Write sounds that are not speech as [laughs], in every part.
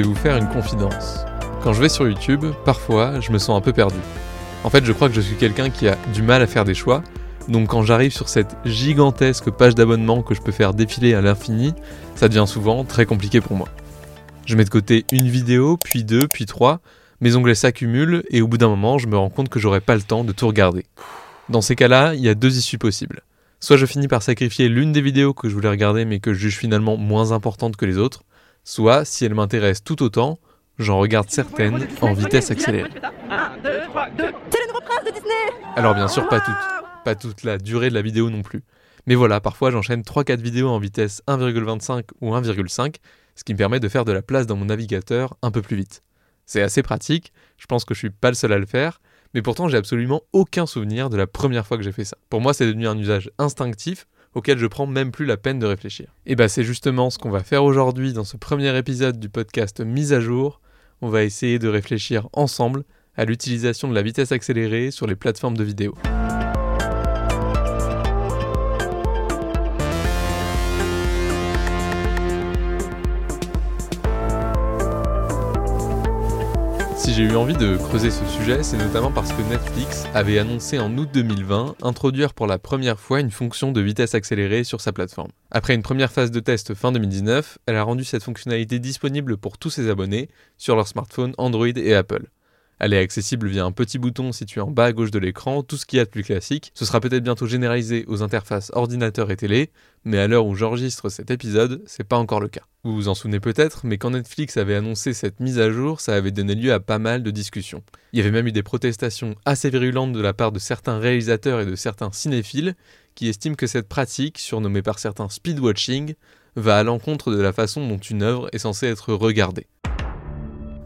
Vous faire une confidence. Quand je vais sur YouTube, parfois, je me sens un peu perdu. En fait, je crois que je suis quelqu'un qui a du mal à faire des choix, donc quand j'arrive sur cette gigantesque page d'abonnement que je peux faire défiler à l'infini, ça devient souvent très compliqué pour moi. Je mets de côté une vidéo, puis deux, puis trois, mes onglets s'accumulent et au bout d'un moment, je me rends compte que j'aurai pas le temps de tout regarder. Dans ces cas-là, il y a deux issues possibles. Soit je finis par sacrifier l'une des vidéos que je voulais regarder mais que je juge finalement moins importante que les autres, soit, si elle m'intéresse tout autant, j'en regarde certaines en vitesse accélérée. Alors bien sûr, pas toutes. Pas toute la durée de la vidéo non plus. Mais voilà, parfois j'enchaîne 3-4 vidéos en vitesse 1,25 ou 1,5, ce qui me permet de faire de la place dans mon navigateur un peu plus vite. C'est assez pratique, je pense que je suis pas le seul à le faire, mais pourtant j'ai absolument aucun souvenir de la première fois que j'ai fait ça. Pour moi, c'est devenu un usage instinctif auquel je prends même plus la peine de réfléchir. Et bah c'est justement ce qu'on va faire aujourd'hui dans ce premier épisode du podcast Mise à jour. On va essayer de réfléchir ensemble à l'utilisation de la vitesse accélérée sur les plateformes de vidéo. Si j'ai eu envie de creuser ce sujet, c'est notamment parce que Netflix avait annoncé en août 2020 introduire pour la première fois une fonction de vitesse accélérée sur sa plateforme. Après une première phase de test fin 2019, elle a rendu cette fonctionnalité disponible pour tous ses abonnés sur leurs smartphones Android et Apple. Elle est accessible via un petit bouton situé en bas à gauche de l'écran, tout ce qu'il y a de plus classique. Ce sera peut-être bientôt généralisé aux interfaces ordinateur et télé, mais à l'heure où j'enregistre cet épisode, c'est pas encore le cas. Vous vous en souvenez peut-être, mais quand Netflix avait annoncé cette mise à jour, ça avait donné lieu à pas mal de discussions. Il y avait même eu des protestations assez virulentes de la part de certains réalisateurs et de certains cinéphiles qui estiment que cette pratique, surnommée par certains speedwatching, va à l'encontre de la façon dont une œuvre est censée être regardée.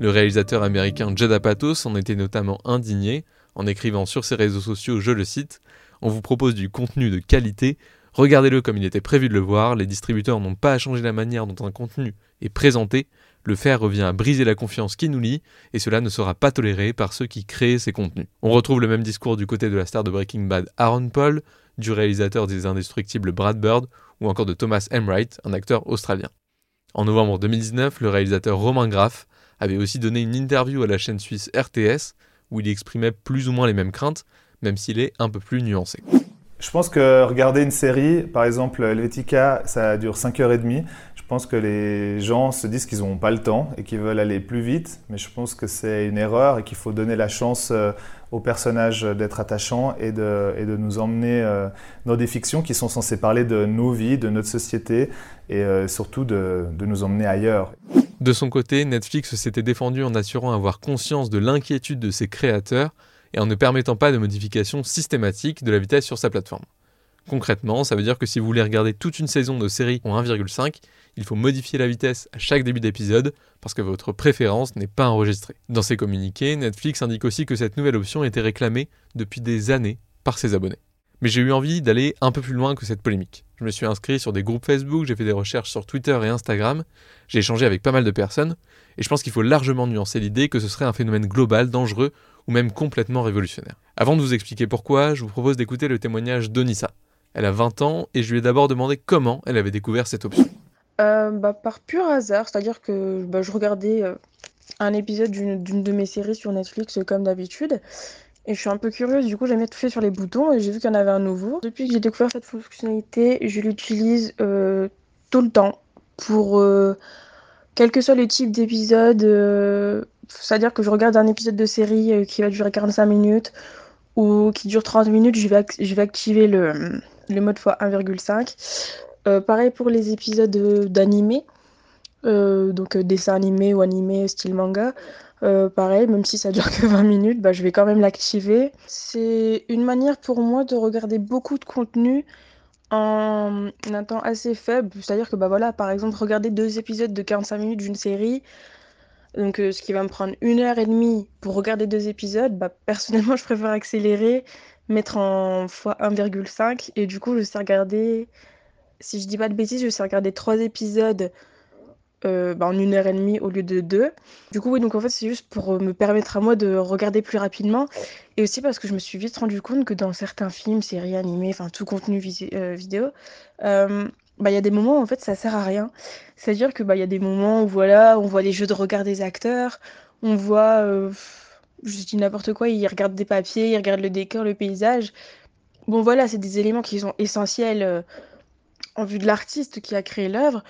Le réalisateur américain Judd Apatow en était notamment indigné en écrivant sur ses réseaux sociaux, je le cite, On vous propose du contenu de qualité, regardez-le comme il était prévu de le voir, les distributeurs n'ont pas à changer la manière dont un contenu est présenté, le faire revient à briser la confiance qui nous lie, et cela ne sera pas toléré par ceux qui créent ces contenus. On retrouve le même discours du côté de la star de Breaking Bad Aaron Paul, du réalisateur des Indestructibles Brad Bird, ou encore de Thomas Emright, un acteur australien. En novembre 2019, le réalisateur Romain Graff avait aussi donné une interview à la chaîne suisse RTS où il exprimait plus ou moins les mêmes craintes, même s'il est un peu plus nuancé. Je pense que regarder une série, par exemple Helvetica, ça dure 5h30. Je pense que les gens se disent qu'ils n'ont pas le temps et qu'ils veulent aller plus vite, mais je pense que c'est une erreur et qu'il faut donner la chance euh, aux personnages d'être attachants et de, nous emmener euh, dans des fictions qui sont censées parler de nos vies, de notre société et euh, surtout de, de nous emmener ailleurs. De son côté, Netflix s'était défendu en assurant avoir conscience de l'inquiétude de ses créateurs et en ne permettant pas de modification systématique de la vitesse sur sa plateforme. Concrètement, ça veut dire que si vous voulez regarder toute une saison de série en 1,5, il faut modifier la vitesse à chaque début d'épisode parce que votre préférence n'est pas enregistrée. Dans ses communiqués, Netflix indique aussi que cette nouvelle option était réclamée depuis des années par ses abonnés. Mais j'ai eu envie d'aller un peu plus loin que cette polémique. Je me suis inscrit sur des groupes Facebook, j'ai fait des recherches sur Twitter et Instagram, j'ai échangé avec pas mal de personnes, et je pense qu'il faut largement nuancer l'idée que ce serait un phénomène global, dangereux, ou même complètement révolutionnaire. Avant de vous expliquer pourquoi, je vous propose d'écouter le témoignage d'Onissa. Elle a 20 ans, et je lui ai d'abord demandé comment elle avait découvert cette option. Euh, bah, par pur hasard, c'est-à-dire que bah, je regardais euh, un épisode d'une de mes séries sur Netflix comme d'habitude, et je suis un peu curieuse, du coup, j'ai mis tout fait sur les boutons et j'ai vu qu'il y en avait un nouveau. Depuis que j'ai découvert cette fonctionnalité, je l'utilise euh, tout le temps pour euh, quel que soit le type d'épisode. Euh, c'est-à-dire que je regarde un épisode de série qui va durer 45 minutes ou qui dure 30 minutes, je vais, je vais activer le, le mode x1,5. Pareil pour les épisodes d'animé, donc dessin animé ou animé style manga. Euh, pareil, même si ça dure [laughs] que 20 minutes, bah, je vais quand même l'activer. C'est une manière pour moi de regarder beaucoup de contenu en un temps assez faible. C'est-à-dire que, bah voilà, par exemple, regarder deux épisodes de 45 minutes d'une série, donc euh, ce qui va me prendre une heure et demie pour regarder deux épisodes, bah, personnellement, [laughs] je préfère accélérer, mettre en x1,5 et du coup, je sais regarder, si je dis pas de bêtises, je sais regarder trois épisodes euh, bah, en une heure et demie au lieu de deux. Du coup, oui, donc en fait, c'est juste pour euh, me permettre à moi de regarder plus rapidement. Et aussi parce que je me suis vite rendu compte que dans certains films, séries animées, enfin tout contenu euh, vidéo, bah, il y a des moments où en fait ça sert à rien. C'est-à-dire que bah, y a des moments où voilà, on voit les jeux de regard des acteurs, on voit, euh, je dis n'importe quoi, ils regardent des papiers, ils regardent le décor, le paysage. Bon voilà, c'est des éléments qui sont essentiels euh, en vue de l'artiste qui a créé l'œuvre,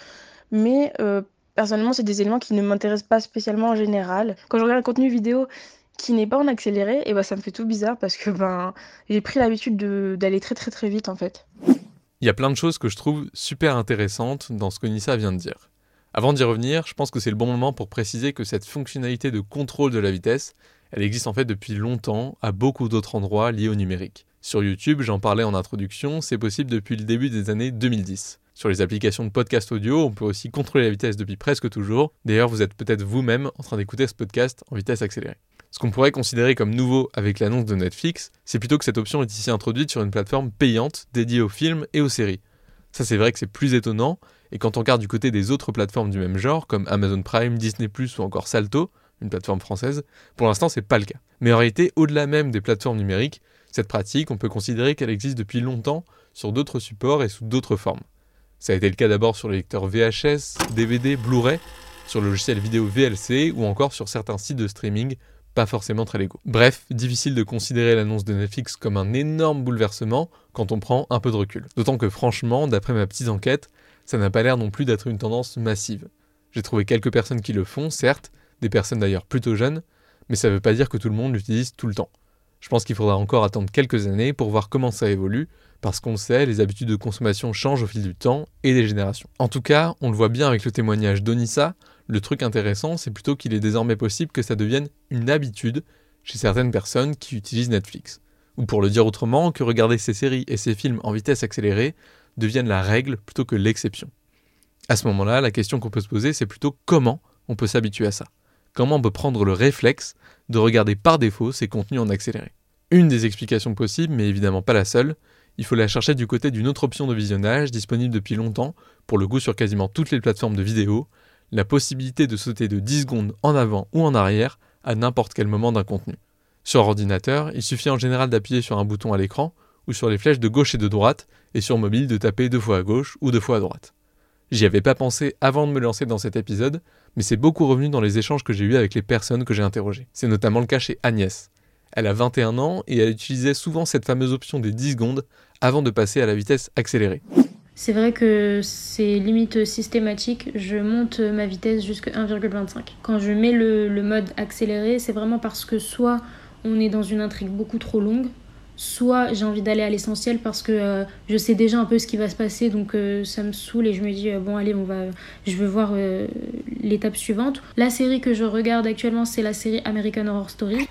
mais euh, personnellement c'est des éléments qui ne m'intéressent pas spécialement en général. Quand je regarde un contenu vidéo qui n'est pas en accéléré, et bah ça me fait tout bizarre parce que ben j'ai pris l'habitude d'aller très très très vite en fait. Il y a plein de choses que je trouve super intéressantes dans ce que Nissa vient de dire. Avant d'y revenir, je pense que c'est le bon moment pour préciser que cette fonctionnalité de contrôle de la vitesse, elle existe en fait depuis longtemps à beaucoup d'autres endroits liés au numérique. Sur YouTube, j'en parlais en introduction, c'est possible depuis le début des années 2010. Sur les applications de podcast audio, on peut aussi contrôler la vitesse depuis presque toujours. D'ailleurs, vous êtes peut-être vous-même en train d'écouter ce podcast en vitesse accélérée. Ce qu'on pourrait considérer comme nouveau avec l'annonce de Netflix, c'est plutôt que cette option est ici introduite sur une plateforme payante dédiée aux films et aux séries. Ça c'est vrai que c'est plus étonnant, et quand on regarde du côté des autres plateformes du même genre, comme Amazon Prime, Disney ⁇ ou encore Salto, une plateforme française, pour l'instant c'est pas le cas. Mais en réalité, au-delà même des plateformes numériques, cette pratique, on peut considérer qu'elle existe depuis longtemps sur d'autres supports et sous d'autres formes. Ça a été le cas d'abord sur les lecteurs VHS, DVD, Blu-ray, sur le logiciel vidéo VLC ou encore sur certains sites de streaming pas forcément très légaux. Bref, difficile de considérer l'annonce de Netflix comme un énorme bouleversement quand on prend un peu de recul. D'autant que franchement, d'après ma petite enquête, ça n'a pas l'air non plus d'être une tendance massive. J'ai trouvé quelques personnes qui le font, certes, des personnes d'ailleurs plutôt jeunes, mais ça ne veut pas dire que tout le monde l'utilise tout le temps. Je pense qu'il faudra encore attendre quelques années pour voir comment ça évolue, parce qu'on sait, les habitudes de consommation changent au fil du temps et des générations. En tout cas, on le voit bien avec le témoignage d'Onissa, le truc intéressant, c'est plutôt qu'il est désormais possible que ça devienne une habitude chez certaines personnes qui utilisent Netflix. Ou pour le dire autrement, que regarder ces séries et ces films en vitesse accélérée deviennent la règle plutôt que l'exception. À ce moment-là, la question qu'on peut se poser, c'est plutôt comment on peut s'habituer à ça. Comment on peut prendre le réflexe de regarder par défaut ces contenus en accéléré. Une des explications possibles, mais évidemment pas la seule, il faut la chercher du côté d'une autre option de visionnage disponible depuis longtemps, pour le coup sur quasiment toutes les plateformes de vidéo, la possibilité de sauter de 10 secondes en avant ou en arrière à n'importe quel moment d'un contenu. Sur ordinateur, il suffit en général d'appuyer sur un bouton à l'écran ou sur les flèches de gauche et de droite, et sur mobile de taper deux fois à gauche ou deux fois à droite. J'y avais pas pensé avant de me lancer dans cet épisode, mais c'est beaucoup revenu dans les échanges que j'ai eus avec les personnes que j'ai interrogées. C'est notamment le cas chez Agnès. Elle a 21 ans et elle utilisait souvent cette fameuse option des 10 secondes avant de passer à la vitesse accélérée. C'est vrai que c'est limite systématique. Je monte ma vitesse jusqu'à 1,25. Quand je mets le, mode accéléré, c'est vraiment parce que soit on est dans une intrigue beaucoup trop longue, soit j'ai envie d'aller à l'essentiel parce que euh, je sais déjà un peu ce qui va se passer, donc euh, ça me saoule et je me dis euh, bon allez on va, je veux voir l'étape suivante. La série que je regarde actuellement c'est la série American Horror Story.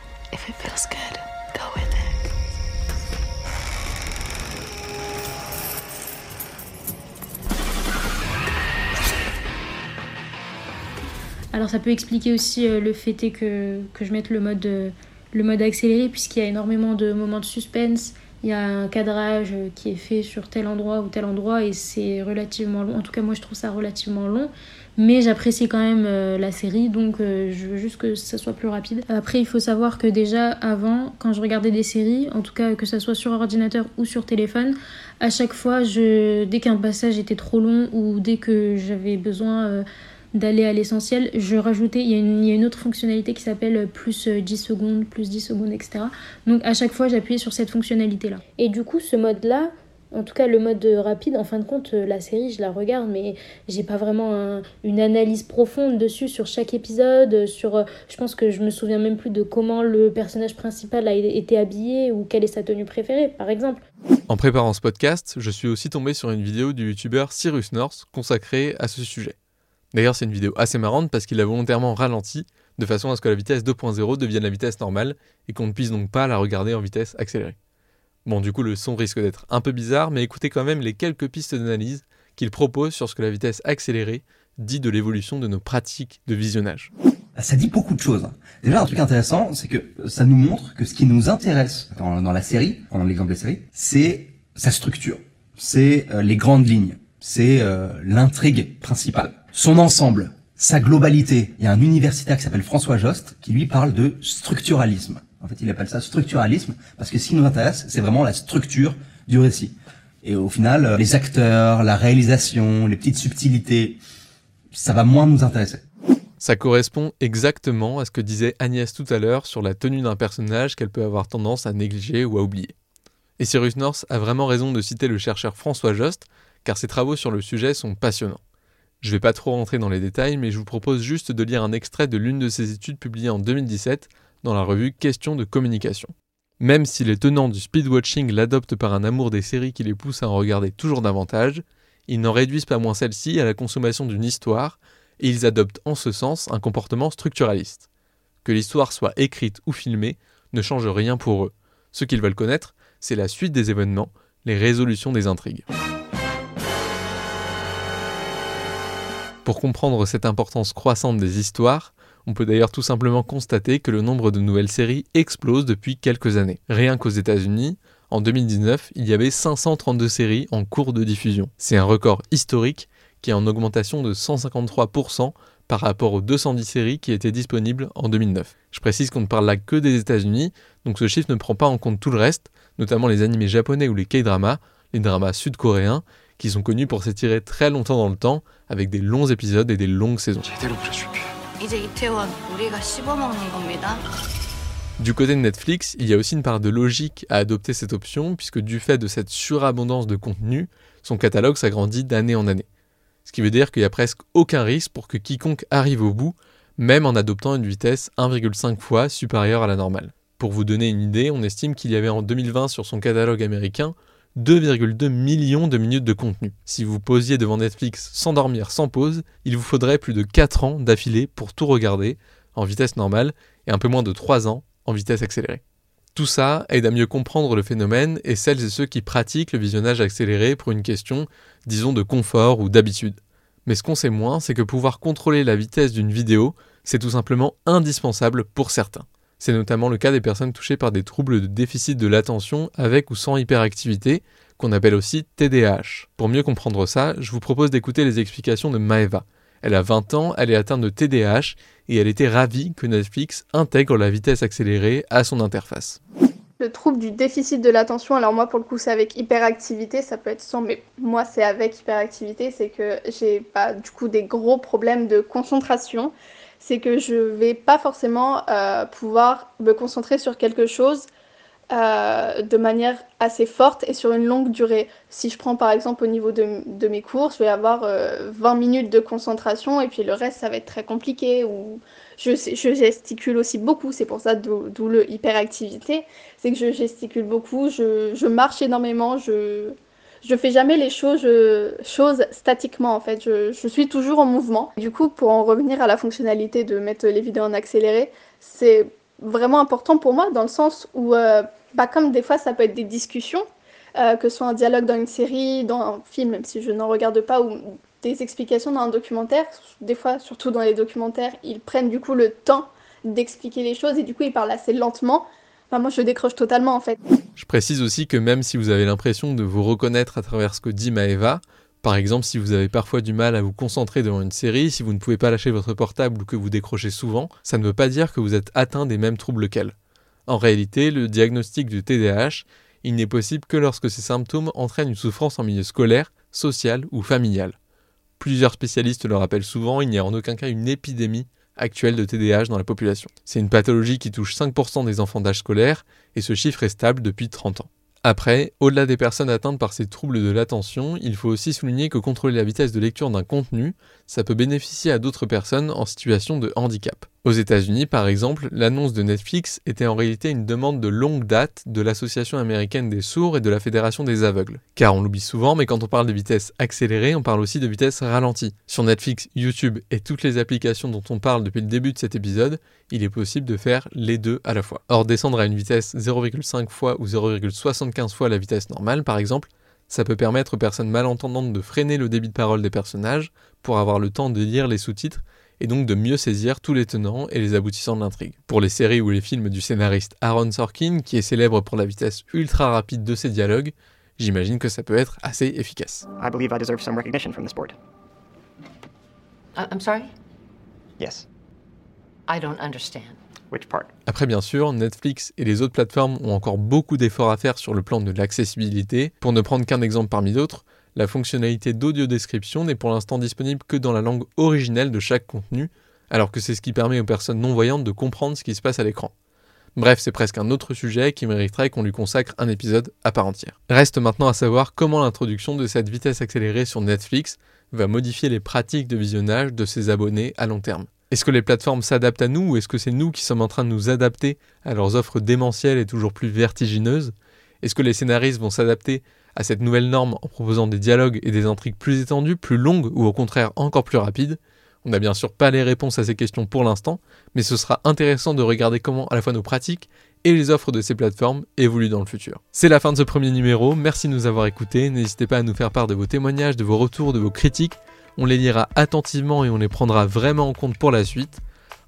Alors ça peut expliquer aussi le fait que, que je mette le mode, le mode accéléré puisqu'il y a énormément de moments de suspense. Il y a un cadrage euh, qui est fait sur tel endroit ou tel endroit et c'est relativement long. En tout cas moi je trouve ça relativement long. Mais j'apprécie quand même la série donc je veux juste que ça soit plus rapide. Après il faut savoir que déjà avant quand je regardais des séries, en tout cas que ça soit sur ordinateur ou sur téléphone, à chaque fois dès qu'un passage était trop long ou dès que j'avais besoin d'aller à l'essentiel, je rajoutais, il y, a une, autre fonctionnalité qui s'appelle plus 10 euh, secondes, plus 10 secondes, etc. Donc à chaque fois, j'appuyais sur cette fonctionnalité-là. Et du coup, ce mode-là, en tout cas, le mode rapide, en fin de compte, euh, la série, je la regarde, mais j'ai pas vraiment une analyse profonde dessus sur chaque épisode. Sur, euh, je pense que je me souviens même plus de comment le personnage principal a été habillé ou quelle est sa tenue préférée, par exemple. En préparant ce podcast, je suis aussi tombé sur une vidéo du youtubeur Cyrus North consacrée à ce sujet. D'ailleurs, c'est une vidéo assez marrante parce qu'il a volontairement ralenti de façon à ce que la vitesse 2.0 devienne la vitesse normale et qu'on ne puisse donc pas la regarder en vitesse accélérée. Bon, du coup, le son risque d'être un peu bizarre, mais écoutez quand même les quelques pistes d'analyse qu'il propose sur ce que la vitesse accélérée dit de l'évolution de nos pratiques de visionnage. Ça dit beaucoup de choses. Déjà, un truc intéressant, c'est que ça nous montre que ce qui nous intéresse dans, la série, dans l'exemple de la série, c'est sa structure, c'est euh, les grandes lignes, c'est euh, l'intrigue principale son ensemble, sa globalité. Il y a un universitaire qui s'appelle François Jost qui lui parle de structuralisme. En fait, il appelle ça structuralisme parce que ce qui nous intéresse, c'est vraiment la structure du récit. Et au final, euh, les acteurs, la réalisation, les petites subtilités, ça va moins nous intéresser. Ça correspond exactement à ce que disait Agnès tout à l'heure sur la tenue d'un personnage qu'elle peut avoir tendance à négliger ou à oublier. Et Cyrus North a vraiment raison de citer le chercheur François Jost, car ses travaux sur le sujet sont passionnants. Je ne vais pas trop rentrer dans les détails, mais je vous propose juste de lire un extrait de l'une de ses études publiées en 2017 dans la revue Questions de communication. Même si les tenants du speedwatching l'adoptent par un amour des séries qui les pousse à en regarder toujours davantage, ils n'en réduisent pas moins celle-ci à la consommation d'une histoire, et ils adoptent en ce sens un comportement structuraliste. Que l'histoire soit écrite ou filmée ne change rien pour eux. Ce qu'ils veulent connaître, c'est la suite des événements, les résolutions des intrigues. Pour comprendre cette importance croissante des histoires, on peut d'ailleurs tout simplement constater que le nombre de nouvelles séries explose depuis quelques années. Rien qu'aux États-Unis, en 2019, il y avait 532 séries en cours de diffusion. C'est un record historique qui est en augmentation de 153% par rapport aux 210 séries qui étaient disponibles en 2009. Je précise qu'on ne parle là que des États-Unis, donc ce chiffre ne prend pas en compte tout le reste, notamment les animés japonais ou les K-dramas, les dramas sud-coréens, qui sont connus pour s'étirer très longtemps dans le temps, avec des longs épisodes et des longues saisons. Du côté de Netflix, il y a aussi une part de logique à adopter cette option, puisque du fait de cette surabondance de contenu, son catalogue s'agrandit d'année en année. Ce qui veut dire qu'il n'y a presque aucun risque pour que quiconque arrive au bout, même en adoptant une vitesse 1,5 fois supérieure à la normale. Pour vous donner une idée, on estime qu'il y avait en 2020 sur son catalogue américain 2,2 millions de minutes de contenu. Si vous posiez devant Netflix sans dormir, sans pause, il vous faudrait plus de 4 ans d'affilée pour tout regarder en vitesse normale et un peu moins de 3 ans en vitesse accélérée. Tout ça aide à mieux comprendre le phénomène et celles et ceux qui pratiquent le visionnage accéléré pour une question, disons, de confort ou d'habitude. Mais ce qu'on sait moins, c'est que pouvoir contrôler la vitesse d'une vidéo, c'est tout simplement indispensable pour certains. C'est notamment le cas des personnes touchées par des troubles de déficit de l'attention avec ou sans hyperactivité, qu'on appelle aussi TDAH. Pour mieux comprendre ça, je vous propose d'écouter les explications de Maeva. Elle a 20 ans, elle est atteinte de TDAH et elle était ravie que Netflix intègre la vitesse accélérée à son interface. Le trouble du déficit de l'attention, alors moi pour le coup c'est avec hyperactivité, ça peut être sans, mais moi c'est avec hyperactivité, c'est que j'ai pas du coup des gros problèmes de concentration c'est que je vais pas forcément euh, pouvoir me concentrer sur quelque chose euh, de manière assez forte et sur une longue durée. Si je prends par exemple au niveau de, mes cours, je vais avoir 20 euh, minutes de concentration et puis le reste ça va être très compliqué ou je, gesticule aussi beaucoup, c'est pour ça d'où le hyperactivité, c'est que je gesticule beaucoup, je marche énormément, je, je fais jamais les choses, statiquement en fait. Je, suis toujours en mouvement. Du coup, pour en revenir à la fonctionnalité de mettre les vidéos en accéléré, c'est vraiment important pour moi dans le sens où, euh, bah, comme des fois ça peut être des discussions, euh, que ce soit un dialogue dans une série, dans un film, même si je n'en regarde pas, ou des explications dans un documentaire, des fois, surtout dans les documentaires, ils prennent du coup le temps d'expliquer les choses et du coup ils parlent assez lentement moi, je décroche totalement en fait. Je précise aussi que même si vous avez l'impression de vous reconnaître à travers ce que dit Maeva, par exemple, si vous avez parfois du mal à vous concentrer devant une série, si vous ne pouvez pas lâcher votre portable ou que vous décrochez souvent, ça ne veut pas dire que vous êtes atteint des mêmes troubles qu'elle. En réalité, le diagnostic du TDAH, il n'est possible que lorsque ces symptômes entraînent une souffrance en milieu scolaire, social ou familial. Plusieurs spécialistes le rappellent souvent, il n'y a en aucun cas une épidémie actuelle de TDAH dans la population. C'est une pathologie qui touche 5% des enfants d'âge scolaire et ce chiffre est stable depuis 30 ans. Après, au-delà des personnes atteintes par ces troubles de l'attention, il faut aussi souligner que contrôler la vitesse de lecture d'un contenu, ça peut bénéficier à d'autres personnes en situation de handicap. Aux États-Unis, par exemple, l'annonce de Netflix était en réalité une demande de longue date de l'Association américaine des sourds et de la Fédération des aveugles. Car on l'oublie souvent, mais quand on parle de vitesse accélérée, on parle aussi de vitesse ralentie. Sur Netflix, YouTube et toutes les applications dont on parle depuis le début de cet épisode, il est possible de faire les deux à la fois. Or, descendre à une vitesse 0,5 fois ou 0,75 fois la vitesse normale, par exemple, ça peut permettre aux personnes malentendantes de freiner le débit de parole des personnages pour avoir le temps de lire les sous-titres et donc de mieux saisir tous les tenants et les aboutissants de l'intrigue. Pour les séries ou les films du scénariste Aaron Sorkin, qui est célèbre pour la vitesse ultra rapide de ses dialogues, j'imagine que ça peut être assez efficace. I believe I deserve some recognition from this board. Uh, I'm sorry? Yes. I don't understand. Après bien sûr, Netflix et les autres plateformes ont encore beaucoup d'efforts à faire sur le plan de l'accessibilité. Pour ne prendre qu'un exemple parmi d'autres, la fonctionnalité d'audio description n'est pour l'instant disponible que dans la langue originelle de chaque contenu, alors que c'est ce qui permet aux personnes non-voyantes de comprendre ce qui se passe à l'écran. Bref, c'est presque un autre sujet qui mériterait qu'on lui consacre un épisode à part entière. Reste maintenant à savoir comment l'introduction de cette vitesse accélérée sur Netflix va modifier les pratiques de visionnage de ses abonnés à long terme. Est-ce que les plateformes s'adaptent à nous ou est-ce que c'est nous qui sommes en train de nous adapter à leurs offres démentielles et toujours plus vertigineuses? Est-ce que les scénaristes vont s'adapter à cette nouvelle norme en proposant des dialogues et des intrigues plus étendues, plus longues ou au contraire encore plus rapides? On n'a bien sûr pas les réponses à ces questions pour l'instant, mais ce sera intéressant de regarder comment à la fois nos pratiques et les offres de ces plateformes évoluent dans le futur. C'est la fin de ce premier numéro, merci de nous avoir écoutés, n'hésitez pas à nous faire part de vos témoignages, de vos retours, de vos critiques, on les lira attentivement et on les prendra vraiment en compte pour la suite.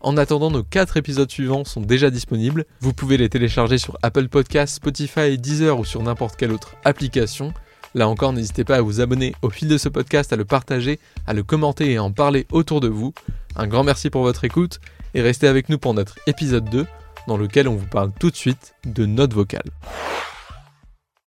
En attendant, nos 4 épisodes suivants sont déjà disponibles. Vous pouvez les télécharger sur Apple Podcasts, Spotify, Deezer ou sur n'importe quelle autre application. Là encore, n'hésitez pas à vous abonner au fil de ce podcast, à le partager, à le commenter et à en parler autour de vous. Un grand merci pour votre écoute et restez avec nous pour notre épisode 2 dans lequel on vous parle tout de suite de notes vocales.